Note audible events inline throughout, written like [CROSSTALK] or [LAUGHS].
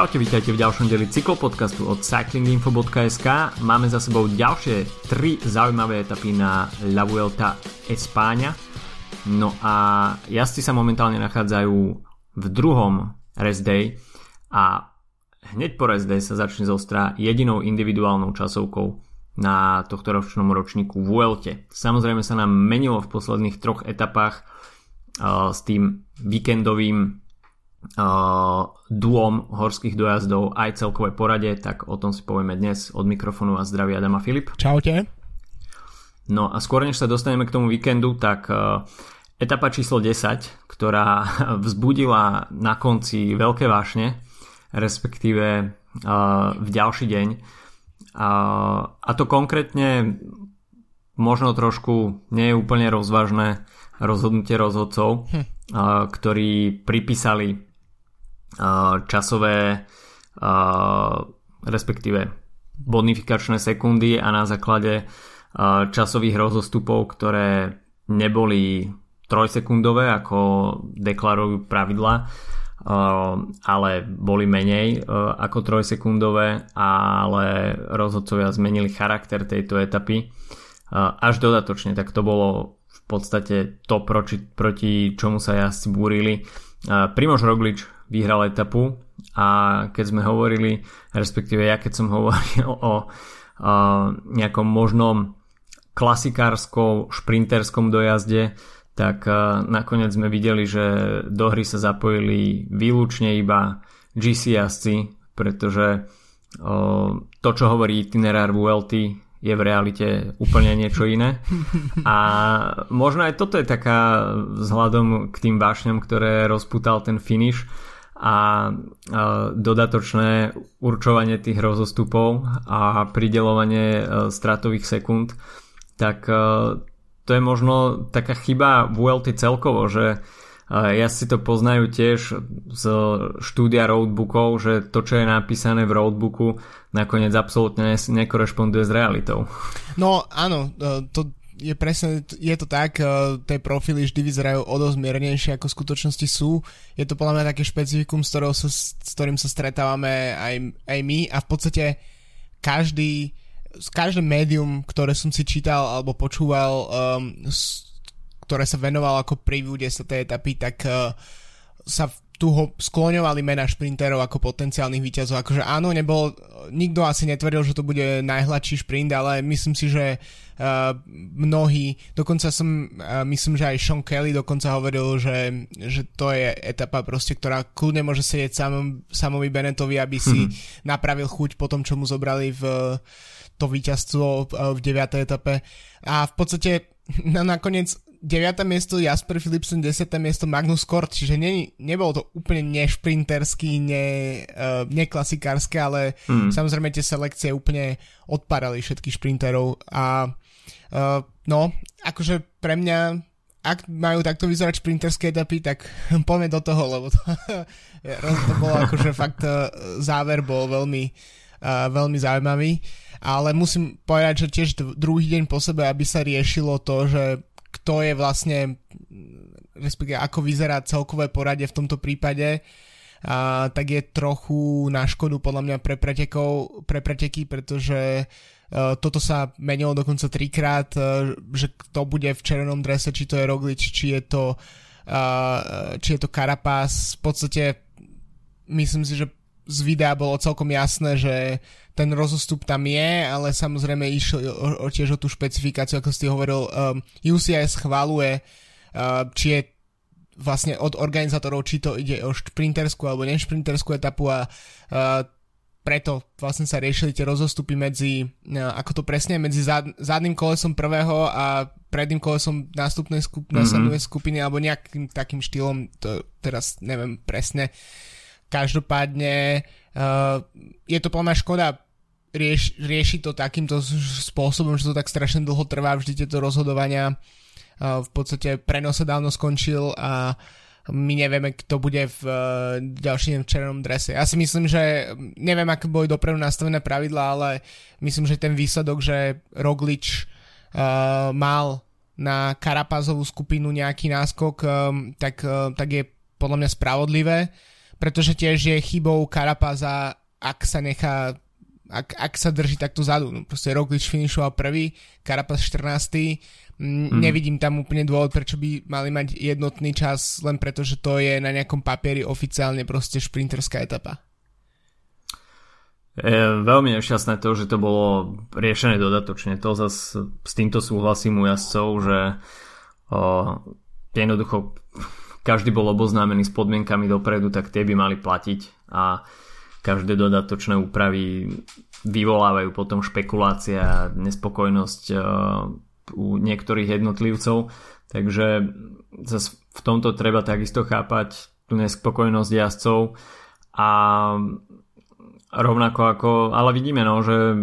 Čaute, vítajte v ďalšom deli cyklopodcastu od cyclinginfo.sk. Máme za sebou ďalšie tri zaujímavé etapy na La Vuelta Espáňa. No a jazdci sa momentálne nachádzajú v druhom rest day a hneď po rest day sa začne zostrá jedinou individuálnou časovkou na tohto ročnom ročníku Vuelte. Samozrejme sa nám menilo v posledných troch etapách uh, s tým víkendovým duom horských dojazdov aj celkové porade, tak o tom si povieme dnes od mikrofónu a zdraví Adama Filip. Čaute. No a skôr než sa dostaneme k tomu víkendu, tak etapa číslo 10, ktorá [LAUGHS] vzbudila na konci veľké vášne, respektíve v ďalší deň. A to konkrétne možno trošku nie je úplne rozvážne rozhodnutie rozhodcov, hm. ktorí pripísali časové respektíve bonifikačné sekundy a na základe časových rozostupov, ktoré neboli trojsekundové, ako deklarujú pravidla, ale boli menej ako trojsekundové, ale rozhodcovia zmenili charakter tejto etapy až dodatočne, tak to bolo v podstate to, proti, proti čomu sa jazdci búrili. Primož Roglič vyhral etapu a keď sme hovorili, respektíve ja keď som hovoril [LAUGHS] o, o nejakom možnom klasikárskom šprinterskom dojazde, tak nakoniec sme videli, že do hry sa zapojili výlučne iba GC jazdci, pretože to, čo hovorí itinerár VLT, je v realite úplne niečo iné. A možno aj toto je taká vzhľadom k tým vášňam, ktoré rozputal ten finish, a dodatočné určovanie tých rozostupov a pridelovanie e, stratových sekúnd, tak e, to je možno taká chyba v ULT celkovo, že e, ja si to poznajú tiež z štúdia roadbookov, že to, čo je napísané v roadbooku, nakoniec absolútne nekorešponduje s realitou. No áno, to, je presne, je to tak, uh, tie profily vždy vyzerajú o dosť miernejšie ako v skutočnosti sú. Je to podľa mňa také špecifikum, s, sa, s ktorým sa stretávame aj, aj my a v podstate každý, každé médium, ktoré som si čítal alebo počúval, um, s, ktoré sa venovalo ako preview 10. etapy, tak uh, sa tu ho skloňovali mena šprinterov ako potenciálnych výťazov. Akože áno, nebol, nikto asi netvrdil, že to bude najhladší šprint, ale myslím si, že uh, mnohí, dokonca som, uh, myslím, že aj Sean Kelly dokonca hovoril, že, že to je etapa proste, ktorá kľudne môže sedieť samom, samovi Benetovi, aby si mm-hmm. napravil chuť po tom, čo mu zobrali v to víťazstvo uh, v 9. etape. A v podstate [LAUGHS] na, nakoniec 9. miesto Jasper Philipsen, 10. miesto Magnus Kort, čiže ne, nebolo to úplne nešprinterský, ne, uh, neklasikárske, ale mm. samozrejme tie selekcie úplne odparali všetkých šprinterov a uh, no, akože pre mňa ak majú takto vyzerať šprinterské etapy, tak [LAUGHS] poďme do toho, lebo to, [LAUGHS] to bolo akože fakt uh, záver bol veľmi, uh, veľmi zaujímavý, ale musím povedať, že tiež druhý deň po sebe, aby sa riešilo to, že kto je vlastne, respektíve ako vyzerá celkové poradie v tomto prípade, a, tak je trochu na škodu podľa mňa pre, pretekov, pre preteky, pretože uh, toto sa menilo dokonca trikrát, uh, že kto bude v červenom drese, či to je Roglič, či je to, či je to Carapaz. V podstate myslím si, že z videa bolo celkom jasné, že ten rozostup tam je, ale samozrejme išlo o, o, tiež o tú špecifikáciu, ako si hovoril, um, UCI schváluje, uh, či je vlastne od organizátorov, či to ide o šprinterskú alebo nešprinterskú etapu a uh, preto vlastne sa riešili tie rozostupy medzi, uh, ako to presne, medzi zad, zadným kolesom prvého a predným kolesom nástupnej skup- mm-hmm. skupiny alebo nejakým takým štýlom, to teraz neviem presne. Každopádne uh, je to plná škoda rieš, rieši to takýmto spôsobom, že to tak strašne dlho trvá vždy tieto rozhodovania. V podstate prenos sa dávno skončil a my nevieme, kto bude v ďalším červenom drese. Ja si myslím, že neviem, aké boli dopredu nastavené pravidlá, ale myslím, že ten výsledok, že Roglič uh, mal na Karapazovú skupinu nejaký náskok, um, tak, uh, tak je podľa mňa spravodlivé pretože tiež je chybou Karapaza, ak sa nechá ak, ak sa drží takto zadu. No, proste Roglič finišoval prvý, Carapaz 14. Mm. Nevidím tam úplne dôvod, prečo by mali mať jednotný čas, len preto, že to je na nejakom papieri oficiálne proste šprinterská etapa. Je veľmi nešťastné to, že to bolo riešené dodatočne. To zas s týmto súhlasím u jazdcov, že o, jednoducho každý bol oboznámený s podmienkami dopredu, tak tie by mali platiť a každé dodatočné úpravy vyvolávajú potom špekulácia a nespokojnosť uh, u niektorých jednotlivcov. Takže v tomto treba takisto chápať tú nespokojnosť jazdcov a rovnako ako, ale vidíme no, že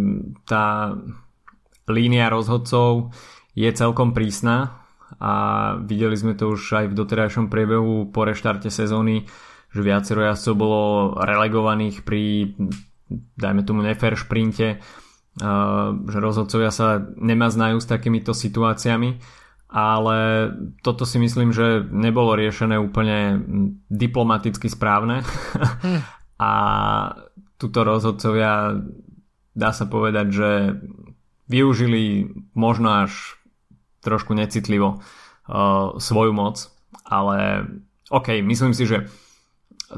tá línia rozhodcov je celkom prísna a videli sme to už aj v doterajšom priebehu po reštarte sezóny, že viacero jazdcov bolo relegovaných pri dajme tomu nefér šprinte, že rozhodcovia sa nemaznajú s takýmito situáciami, ale toto si myslím, že nebolo riešené úplne diplomaticky správne hm. [LAUGHS] a tuto rozhodcovia dá sa povedať, že využili možno až trošku necitlivo uh, svoju moc, ale OK, myslím si, že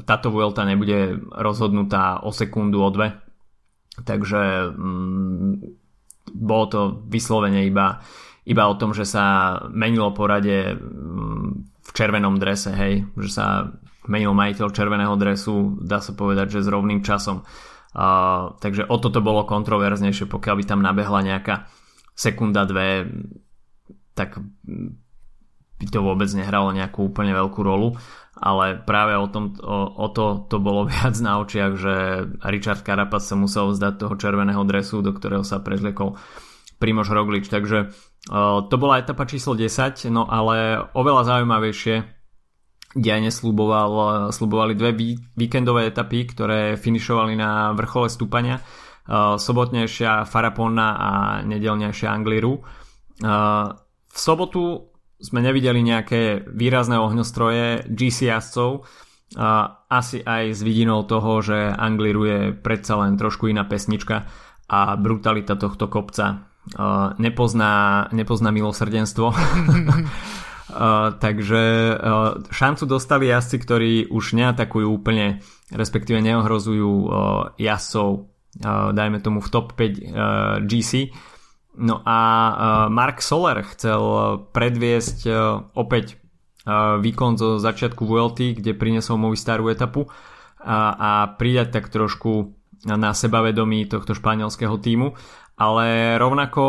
táto Vuelta nebude rozhodnutá o sekundu, o dve. Takže mm, bolo to vyslovene iba, iba o tom, že sa menilo porade mm, v červenom drese, hej, že sa menil majiteľ červeného dresu, dá sa povedať, že s rovným časom. Uh, takže o toto bolo kontroverznejšie, pokiaľ by tam nabehla nejaká sekunda, dve, tak by to vôbec nehralo nejakú úplne veľkú rolu ale práve o, tom, o, o to to bolo [LAUGHS] viac na očiach, že Richard Carapaz sa musel vzdať toho červeného dresu, do ktorého sa prezliekol Primož Roglič, takže uh, to bola etapa číslo 10, no ale oveľa zaujímavejšie diajne sluboval, slubovali dve víkendové etapy, ktoré finišovali na vrchole stúpania, uh, sobotnejšia Faraponna a nedelnejšia Angliru. Uh, v sobotu sme nevideli nejaké výrazné ohňostroje GC jazdcov, asi aj s vidinou toho, že Angliru je predsa len trošku iná pesnička a brutalita tohto kopca nepozná, nepozná milosrdenstvo. [LAUGHS] takže šancu dostali jazdci, ktorí už neatakujú úplne, respektíve neohrozujú jazdcov, dajme tomu v top 5 GC, No a uh, Mark Soler chcel predviesť uh, opäť výkon zo začiatku VLT, kde priniesol starú etapu a, a pridať tak trošku na sebavedomí tohto španielského týmu. Ale rovnako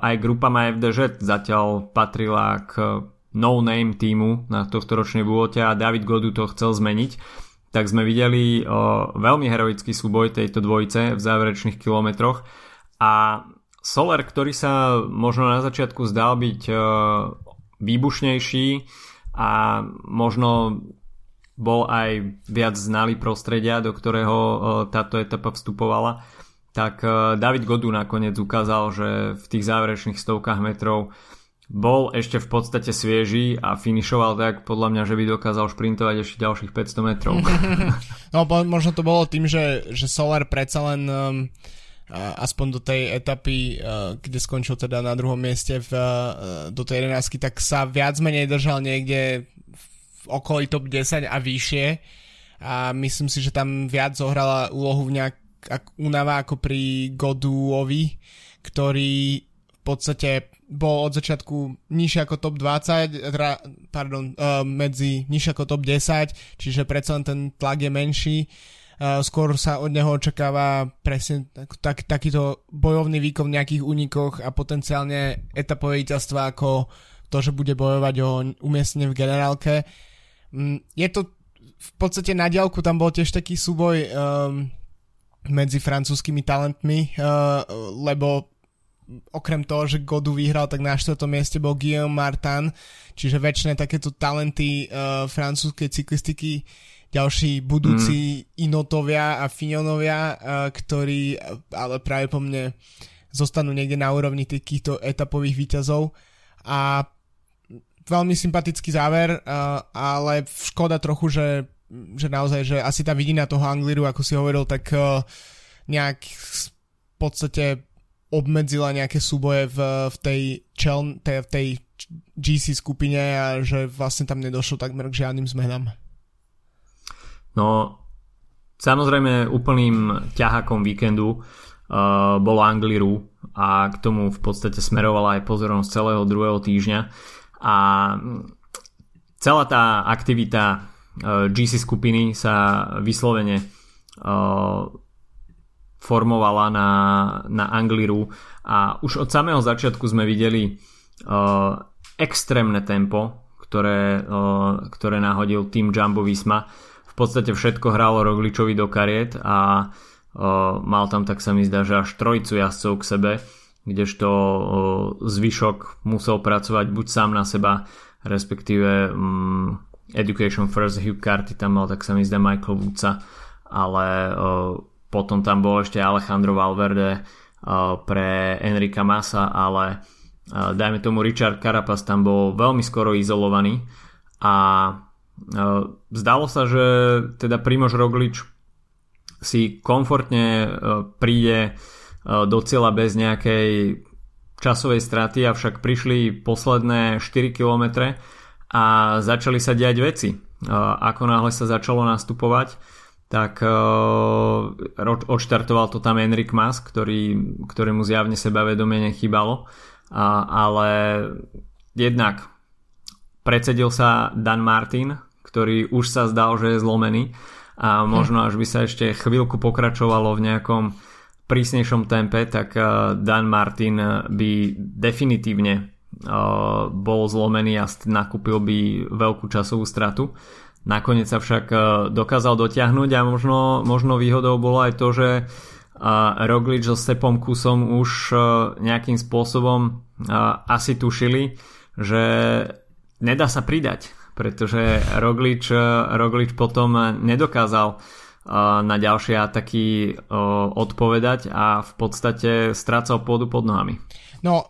aj grupa FDŽ zatiaľ patrila k no-name týmu na tohto ročnej Vuelte a David Godu to chcel zmeniť. Tak sme videli veľmi heroický súboj tejto dvojice v záverečných kilometroch a Soler, ktorý sa možno na začiatku zdal byť uh, výbušnejší a možno bol aj viac znalý prostredia, do ktorého uh, táto etapa vstupovala, tak uh, David Godu nakoniec ukázal, že v tých záverečných stovkách metrov bol ešte v podstate svieži a finišoval tak podľa mňa, že by dokázal šprintovať ešte ďalších 500 metrov. [LAUGHS] [LAUGHS] no možno to bolo tým, že, že Solar predsa len um, aspoň do tej etapy, kde skončil teda na druhom mieste v, do tej 11, tak sa viac menej držal niekde v okolí top 10 a vyššie. A myslím si, že tam viac zohrala úlohu v nejak únava ako pri Goduovi, ktorý v podstate bol od začiatku nižšie ako top 20, pardon, medzi nižšie ako top 10, čiže predsa len ten tlak je menší skôr sa od neho očakáva presne tak, takýto bojovný výkon v nejakých únikoch a potenciálne etapové víťazstva ako to, že bude bojovať o umiestnenie v generálke. Mm, je to v podstate na diálku, tam bol tiež taký súboj um, medzi francúzskými talentmi, uh, lebo okrem toho, že Godu vyhral, tak na 4. mieste bol Guillaume Martin, čiže väčšie takéto talenty uh, francúzskej cyklistiky ďalší budúci mm. Inotovia a Fionovia, ktorí ale práve po mne zostanú niekde na úrovni takýchto etapových výťazov a veľmi sympatický záver, ale škoda trochu, že že naozaj, že asi tá vidina toho Angliru, ako si hovoril, tak nejak v podstate obmedzila nejaké súboje v, v tej, čel, tej, tej GC skupine a že vlastne tam nedošlo takmer k žiadnym zmenám. No, samozrejme úplným ťahakom víkendu uh, bolo Angliru a k tomu v podstate smerovala aj pozornosť celého druhého týždňa a celá tá aktivita uh, GC skupiny sa vyslovene uh, formovala na, na Angliru a už od samého začiatku sme videli uh, extrémne tempo, ktoré, uh, ktoré nahodil tým Jumbo Visma. V podstate všetko hralo Rogličovi do kariet a uh, mal tam tak sa mi zdá, že až trojicu jazdcov k sebe, kdežto uh, zvyšok musel pracovať buď sám na seba, respektíve um, Education First Hugh Carty tam mal tak sa mi zdá Michael Woodsa, ale uh, potom tam bol ešte Alejandro Valverde uh, pre Enrika Massa, ale uh, dajme tomu Richard Carapaz tam bol veľmi skoro izolovaný a zdalo sa, že teda Primož Roglič si komfortne príde do cieľa bez nejakej časovej straty, avšak prišli posledné 4 km a začali sa diať veci. Ako náhle sa začalo nastupovať, tak odštartoval to tam Enrik Mas, ktorý, ktorému zjavne sebavedomie nechybalo, a, ale jednak predsedil sa Dan Martin, ktorý už sa zdal, že je zlomený a možno až by sa ešte chvíľku pokračovalo v nejakom prísnejšom tempe, tak uh, Dan Martin by definitívne uh, bol zlomený a nakúpil by veľkú časovú stratu. Nakoniec sa však e, dokázal dotiahnuť a možno, možno výhodou bolo aj to, že Roglič so Stepom Kusom už nejakým spôsobom asi tušili, že nedá sa pridať, pretože Roglič, Roglič potom nedokázal na ďalšie ataky odpovedať a v podstate strácal pôdu pod nohami. No,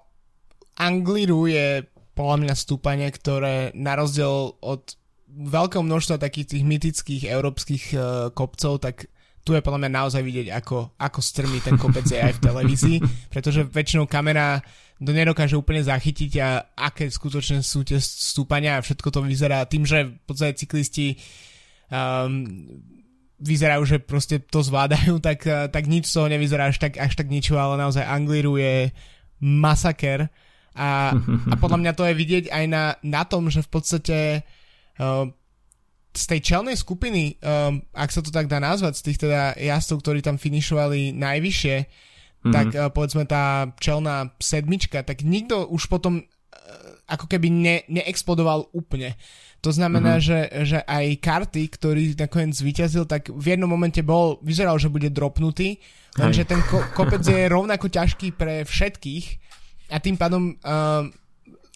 Angliru je podľa mňa stúpanie, ktoré na rozdiel od veľkého množstva takých tých mytických európskych uh, kopcov, tak tu je podľa mňa naozaj vidieť, ako, ako strmý ten kopec je aj v televízii, [LAUGHS] pretože väčšinou kamera to nedokáže úplne zachytiť a aké skutočne sú tie stúpania a všetko to vyzerá tým, že v podstate cyklisti um, vyzerajú, že proste to zvládajú, tak, uh, tak nič z toho nevyzerá až tak, až tak ničo, ale naozaj Angliru je masaker a, a podľa mňa to je vidieť aj na, na tom, že v podstate Ehm, z tej čelnej skupiny, um, ak sa to tak dá nazvať, z tých teda jazdcov, ktorí tam finišovali najvyššie, mm-hmm. tak uh, povedzme tá čelná sedmička, tak nikto už potom uh, ako keby ne, neexplodoval úplne. To znamená, mm-hmm. že, že aj karty, ktorý nakoniec zvíťazil, tak v jednom momente bol, vyzeral, že bude dropnutý, lenže ten ko- kopec je rovnako ťažký pre všetkých a tým pádom uh,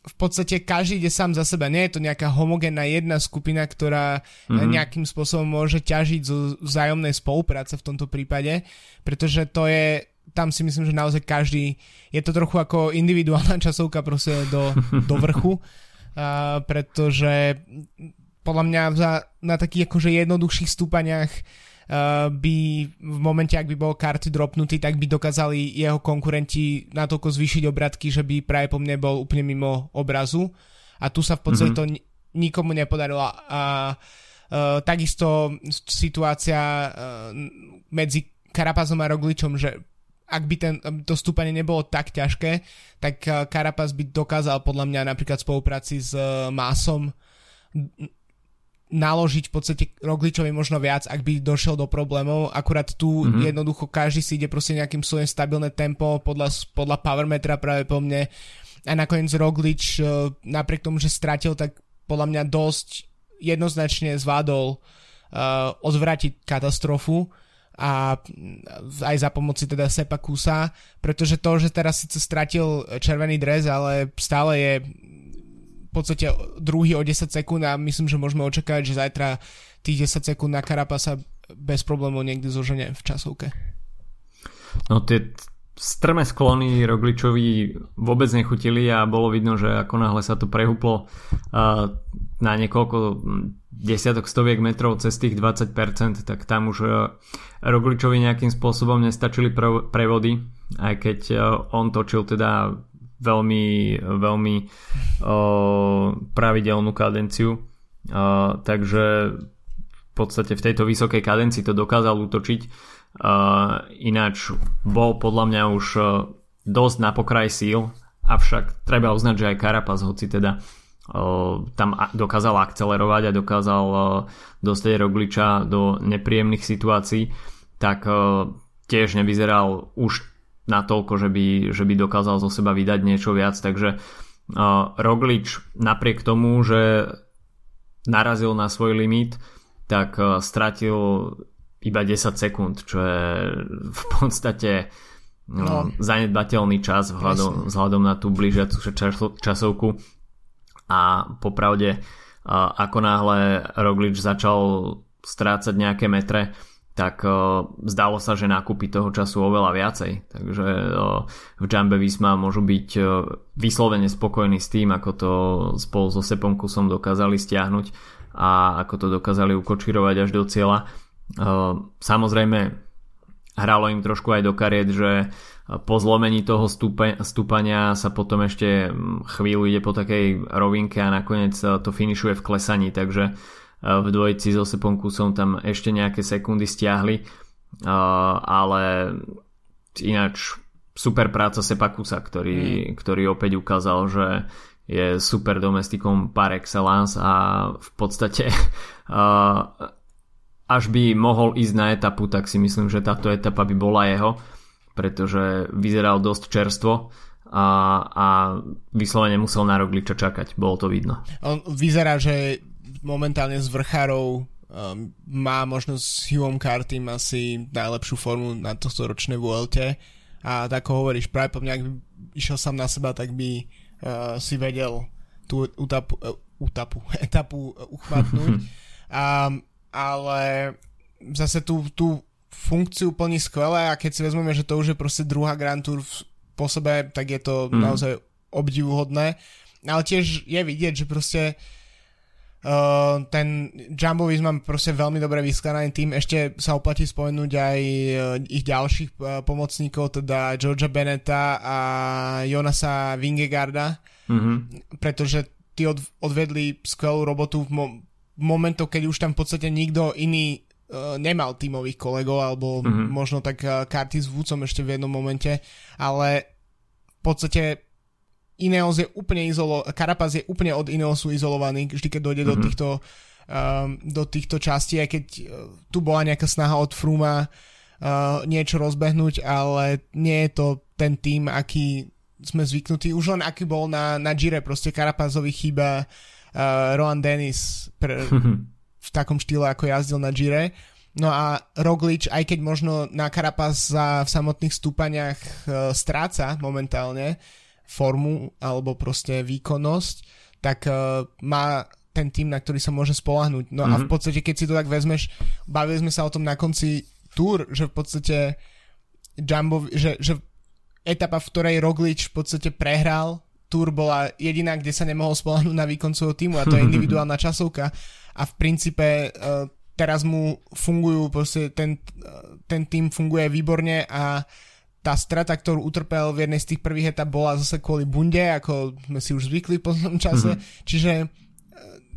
v podstate každý ide sám za seba. Nie je to nejaká homogénna jedna skupina, ktorá mm-hmm. nejakým spôsobom môže ťažiť zo vzájomnej spolupráce v tomto prípade, pretože to je tam si myslím, že naozaj každý je to trochu ako individuálna [LAUGHS] časovka proste do, do vrchu, [LAUGHS] uh, pretože podľa mňa za, na takých akože jednoduchších stúpaniach Eh, by v momente, ak by bol karty dropnutý, tak by dokázali jeho konkurenti natoľko zvýšiť obratky, že by práve po mne bol úplne mimo obrazu. A tu sa v podstate mm-hmm. to nikomu nepodarilo. A uh, takisto situácia uh, medzi Karapazom a Rogličom, že ak by ten, to stúpanie nebolo tak ťažké, tak Karapaz by dokázal podľa mňa napríklad v spolupráci s Másom naložiť v podstate Rogličovi možno viac, ak by došiel do problémov. Akurát tu mm-hmm. jednoducho každý si ide proste nejakým svojím stabilné tempo podľa, podľa powermetra práve po mne. A nakoniec Roglič e, napriek tomu, že stratil, tak podľa mňa dosť jednoznačne zvládol uh, odvratiť katastrofu a aj za pomoci teda Sepa Kusa, pretože to, že teraz síce stratil červený dres, ale stále je v podstate druhý o 10 sekúnd a myslím, že môžeme očakávať, že zajtra tých 10 sekúnd na Karapasa bez problémov niekde zožene v časovke. No tie strme sklony Rogličovi vôbec nechutili a bolo vidno, že ako náhle sa to prehúplo na niekoľko desiatok stoviek metrov cez tých 20%, tak tam už Rogličovi nejakým spôsobom nestačili prevody, aj keď on točil teda veľmi, veľmi pravidelnú kadenciu. Takže v podstate v tejto vysokej kadencii to dokázal útočiť. Ináč bol podľa mňa už dosť na pokraj síl, avšak treba uznať, že aj Karapaz, hoci teda tam dokázal akcelerovať a dokázal dostať Rogliča do nepríjemných situácií, tak tiež nevyzeral už natoľko, že by, že by dokázal zo seba vydať niečo viac, takže Roglič napriek tomu, že narazil na svoj limit, tak stratil iba 10 sekúnd, čo je v podstate no, zanedbateľný čas vzhľadom, vzhľadom na tú blížiacu časovku. A popravde ako náhle Roglič začal strácať nejaké metre, tak zdalo sa, že nákupy toho času oveľa viacej. Takže v Jumbe Visma môžu byť vyslovene spokojní s tým, ako to spolu so Sepom Kusom dokázali stiahnuť a ako to dokázali ukočirovať až do cieľa. Samozrejme, hralo im trošku aj do kariet, že po zlomení toho stúpania sa potom ešte mm, chvíľu ide po takej rovinke a nakoniec to finišuje v klesaní, takže e, v dvojici so Sepom Kusom tam ešte nejaké sekundy stiahli, e, ale ináč super práca Sepa Kusa, ktorý, mm. ktorý opäť ukázal, že je super domestikom par excellence a v podstate [LAUGHS] až by mohol ísť na etapu, tak si myslím, že táto etapa by bola jeho pretože vyzeral dosť čerstvo a, a vyslovene musel na Rogliča čakať, bolo to vidno. On vyzerá, že momentálne z vrchárov um, má možnosť s Hughom Kartym asi najlepšiu formu na tohto ročné VLT a tak ako hovoríš, práve po mňa, ak by išiel sám na seba, tak by uh, si vedel tú utapu, uh, utapu, etapu uh, [LAUGHS] uchmatnúť. [LAUGHS] um, ale zase tú, tú funkciu plní skvelé a keď si vezmeme, že to už je proste druhá Grand Tour po sebe, tak je to mm. naozaj obdivuhodné. Ale tiež je vidieť, že proste uh, ten Jumbo Visma proste veľmi dobre vyskladaný tým. Ešte sa oplatí spomenúť aj uh, ich ďalších uh, pomocníkov, teda Georgia Beneta a Jonasa Vingegarda, mm-hmm. pretože tí od, odvedli skvelú robotu v mo- momentoch, keď už tam v podstate nikto iný Uh, nemal tímových kolegov, alebo mm-hmm. možno tak uh, karty s Vúcom ešte v jednom momente, ale v podstate Ineos je úplne izolo, Karapaz je úplne od Ineosu izolovaný, vždy keď dojde mm-hmm. do mhm. týchto um, do týchto častí, aj keď uh, tu bola nejaká snaha od Fruma uh, niečo rozbehnúť, ale nie je to ten tým, aký sme zvyknutí, už len aký bol na, na Gire, proste Karapazovi chýba uh, Rohan Dennis pre, v takom štýle, ako jazdil na Gire. No a Roglič, aj keď možno na Carapaz za v samotných stúpaniach e, stráca momentálne formu alebo proste výkonnosť, tak e, má ten tým, na ktorý sa môže spolahnuť. No mm-hmm. a v mhm. podstate, keď si to tak vezmeš, bavili sme sa o tom na konci túr, že v podstate Jumbo, že, že etapa, v ktorej Roglič v podstate prehral, túr bola jediná, kde sa nemohol spolahnúť na výkon svojho týmu a to je [LAUGHS] individuálna časovka a v princípe uh, teraz mu fungujú, proste ten, uh, ten tým funguje výborne a tá strata, ktorú utrpel v jednej z tých prvých etap bola zase kvôli bunde, ako sme si už zvykli po tom čase, mm-hmm. čiže uh,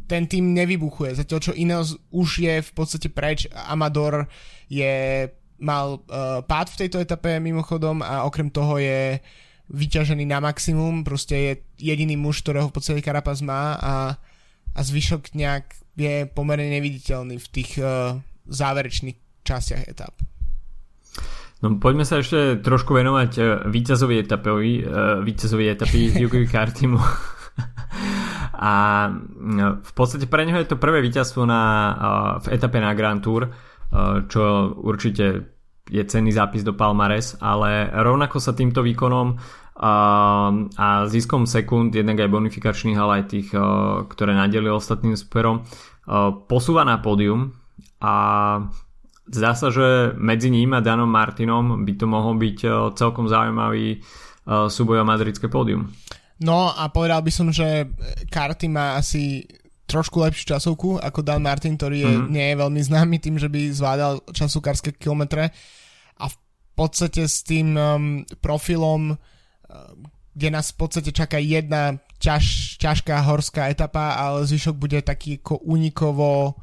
ten tým nevybuchuje. Zatiaľ čo Ineos už je v podstate preč, Amador je mal uh, pád v tejto etape mimochodom a okrem toho je vyťažený na maximum, proste je jediný muž, ktorého v podstate Karapaz má a, a zvyšok nejak je pomerne neviditeľný v tých uh, záverečných častiach etap. No poďme sa ešte trošku venovať víťazovi uh, víťazovi etapy Hugovi [LAUGHS] Kartimu. a uh, v podstate pre neho je to prvé víťazstvo na, uh, v etape na Grand Tour, uh, čo určite je cenný zápis do Palmares, ale rovnako sa týmto výkonom a ziskom sekúnd, jednak aj bonifikačných, ale aj tých, ktoré nadelil ostatným superom, posúva na pódium a zdá sa, že medzi ním a Danom Martinom by to mohol byť celkom zaujímavý súboj o madridské pódium. No a povedal by som, že karty má asi trošku lepšiu časovku ako Dan Martin, ktorý je, mm-hmm. nie je veľmi známy tým, že by zvládal časokárske kilometre a v podstate s tým um, profilom, um, kde nás v podstate čaká jedna ťaž, ťažká horská etapa, ale zvyšok bude taký ako unikovo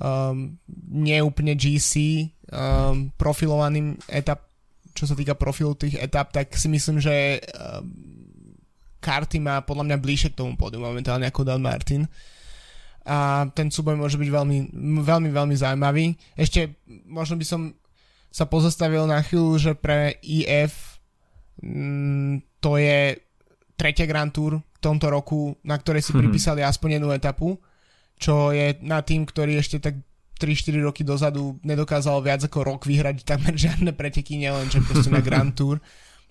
um, neúplne GC um, profilovaným etap, čo sa týka profilu tých etap, tak si myslím, že um, karty má podľa mňa bližšie k tomu pódiu momentálne ako Dan Martin. A ten súboj môže byť veľmi, veľmi, veľmi zaujímavý. Ešte možno by som sa pozastavil na chvíľu, že pre IF mm, to je tretia Grand Tour v tomto roku, na ktorej si mm-hmm. pripísali aspoň jednu etapu, čo je na tým, ktorý ešte tak 3-4 roky dozadu nedokázal viac ako rok vyhrať takmer [LAUGHS] žiadne preteky, nielen že proste na Grand Tour,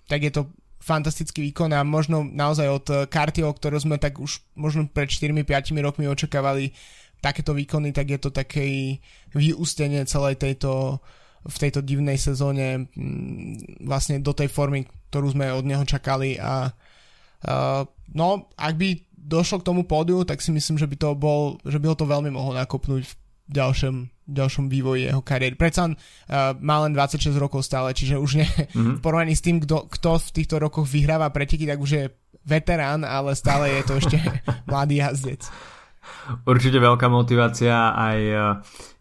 tak je to fantastický výkon a možno naozaj od Cartio, ktorého sme tak už možno pred 4-5 rokmi očakávali takéto výkony, tak je to také vyústenie celej tejto v tejto divnej sezóne mm, vlastne do tej formy, ktorú sme od neho čakali a no, ak by došlo k tomu pódiu, tak si myslím, že by to bol, že by ho to veľmi mohlo nakopnúť v ďalšom, ďalšom vývoji jeho kariéry. Predsa on uh, má len 26 rokov stále, čiže už nie mm-hmm. v porovnaní s tým, kto, kto v týchto rokoch vyhráva preteky, tak už je veterán, ale stále je to ešte [LAUGHS] mladý jazdec. Určite veľká motivácia aj uh,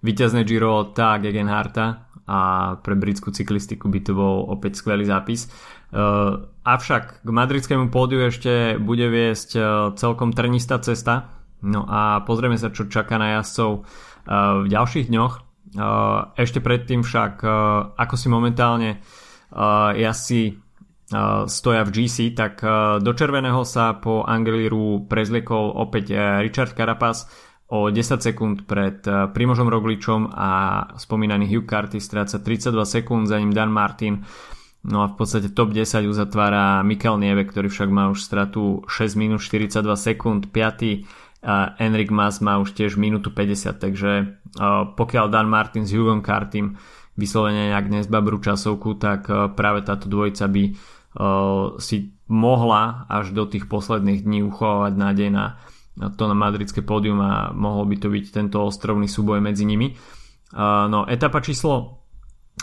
víťazné Giro od Gegenharta a pre britskú cyklistiku by to bol opäť skvelý zápis. Uh, avšak k madridskému pódiu ešte bude viesť uh, celkom trnistá cesta. No a pozrieme sa, čo čaká na jazdcov v ďalších dňoch. Ešte predtým však, ako si momentálne ja si stoja v GC, tak do červeného sa po Angliru prezliekol opäť Richard Carapaz o 10 sekúnd pred Primožom Rogličom a spomínaný Hugh Carty stráca 32 sekúnd, za ním Dan Martin No a v podstate top 10 uzatvára Mikel Nieve, ktorý však má už stratu 6 minút 42 sekúnd, 5. A Enric Mas má už tiež minútu 50, takže pokiaľ Dan Martin s Hugom Kartym vyslovene nejak nezbabru časovku, tak práve táto dvojica by si mohla až do tých posledných dní uchovať nádej na to na madridské pódium a mohol by to byť tento ostrovný súboj medzi nimi. No, etapa číslo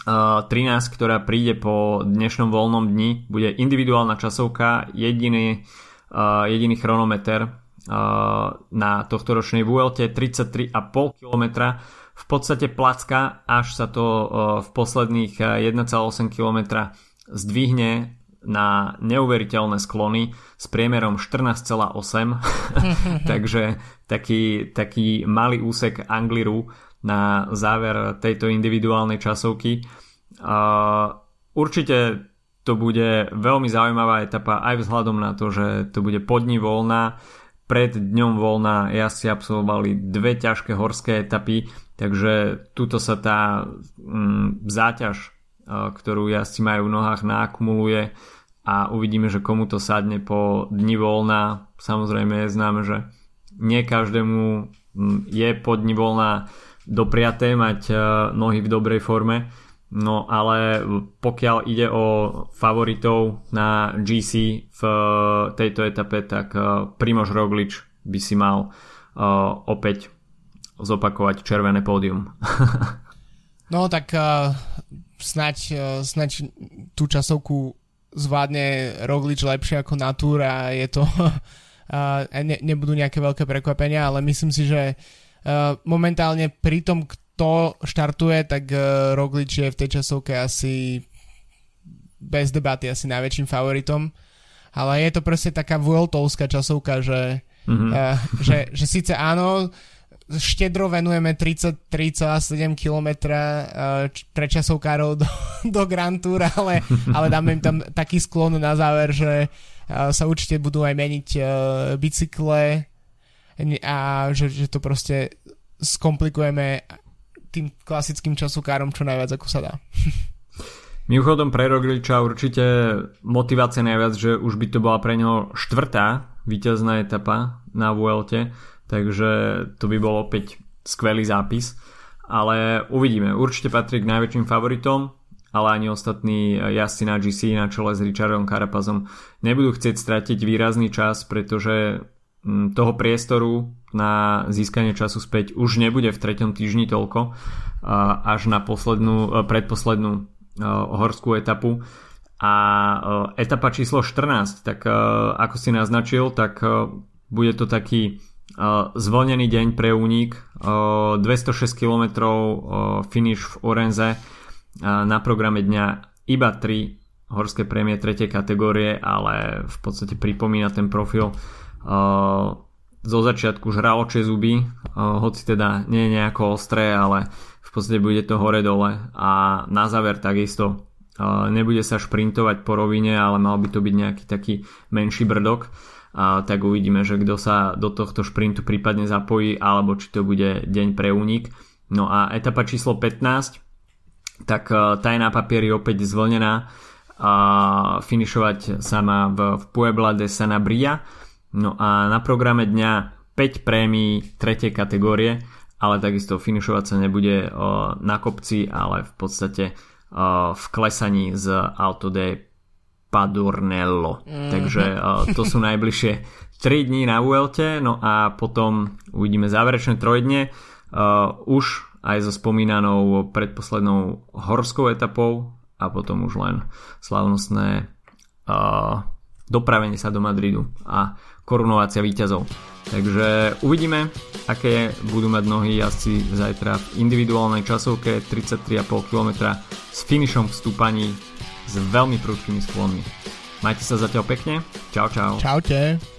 13, ktorá príde po dnešnom voľnom dni, bude individuálna časovka, jediný, jediný chronometer na tohto ročnej VLT 33,5 km v podstate placka, až sa to v posledných 1,8 km zdvihne na neuveriteľné sklony s priemerom 14,8 [LAUGHS] takže taký, taký malý úsek Angliru na záver tejto individuálnej časovky. Určite to bude veľmi zaujímavá etapa aj vzhľadom na to, že to bude podní voľná pred dňom voľna jazdci absolvovali dve ťažké horské etapy, takže tuto sa tá mm, záťaž, ktorú jazdci majú v nohách, naakumuluje a uvidíme, že komu to sadne po dni voľna. Samozrejme je známe, že nie každému mm, je po dni voľna dopriaté mať e, nohy v dobrej forme, No ale pokiaľ ide o favoritov na GC v eh, tejto etape, tak eh, Primož Roglič by si mal opäť zopakovať červené pódium. [LAUGHS] no tak uh, snať, uh, snať tú časovku zvládne Roglič lepšie ako Natur a je to [LAUGHS] uh, ne, nebudú nejaké veľké prekvapenia, ale myslím si, že uh, momentálne pri tom, kto štartuje, tak uh, Roglič je v tej časovke asi bez debaty asi najväčším favoritom. Ale je to proste taká Vueltovská časovka, že, mm-hmm. uh, že, že síce áno, štedro venujeme 33,7 km pre časovkárov do, [LAUGHS] do Grand Tour, ale, ale dáme im tam taký sklon na záver, že sa určite budú aj meniť bicykle a že, že to proste skomplikujeme tým klasickým časokárom čo najviac ako sa dá. [LAUGHS] Mimochodom pre Rogliča určite motivácia najviac, že už by to bola pre neho štvrtá víťazná etapa na Vuelte, takže to by bol opäť skvelý zápis. Ale uvidíme, určite patrí k najväčším favoritom, ale ani ostatní jazdci na GC na čele s Richardom Carapazom nebudú chcieť stratiť výrazný čas, pretože toho priestoru na získanie času späť už nebude v treťom týždni toľko až na poslednú, predposlednú horskú etapu a etapa číslo 14 tak ako si naznačil tak bude to taký zvolnený deň pre únik 206 km finish v Orenze na programe dňa iba 3 horské prémie 3. kategórie ale v podstate pripomína ten profil zo začiatku žraločie zuby, hoci teda nie je nejako ostré, ale v podstate bude to hore-dole a na záver takisto nebude sa šprintovať po rovine, ale mal by to byť nejaký taký menší brdok. A tak uvidíme, že kto sa do tohto šprintu prípadne zapojí alebo či to bude deň pre únik. No a etapa číslo 15 tak tá je na papieri opäť zvlnená. A finišovať sa má v, Puebla de Sanabria No a na programe dňa 5 prémií 3. kategórie, ale takisto finišovať sa nebude na kopci, ale v podstate v klesaní z Alto de Padurnello. Mm. Takže to sú najbližšie 3 dní na Vuelte, no a potom uvidíme záverečné trojdne. Už aj so spomínanou predposlednou horskou etapou a potom už len slavnostné dopravenie sa do Madridu a korunovácia víťazov. Takže uvidíme, aké budú mať nohy jazdci zajtra v individuálnej časovke 33,5 km s finišom v stúpaní s veľmi prudkými sklonmi. Majte sa zatiaľ pekne. Čau, čau. Čaute.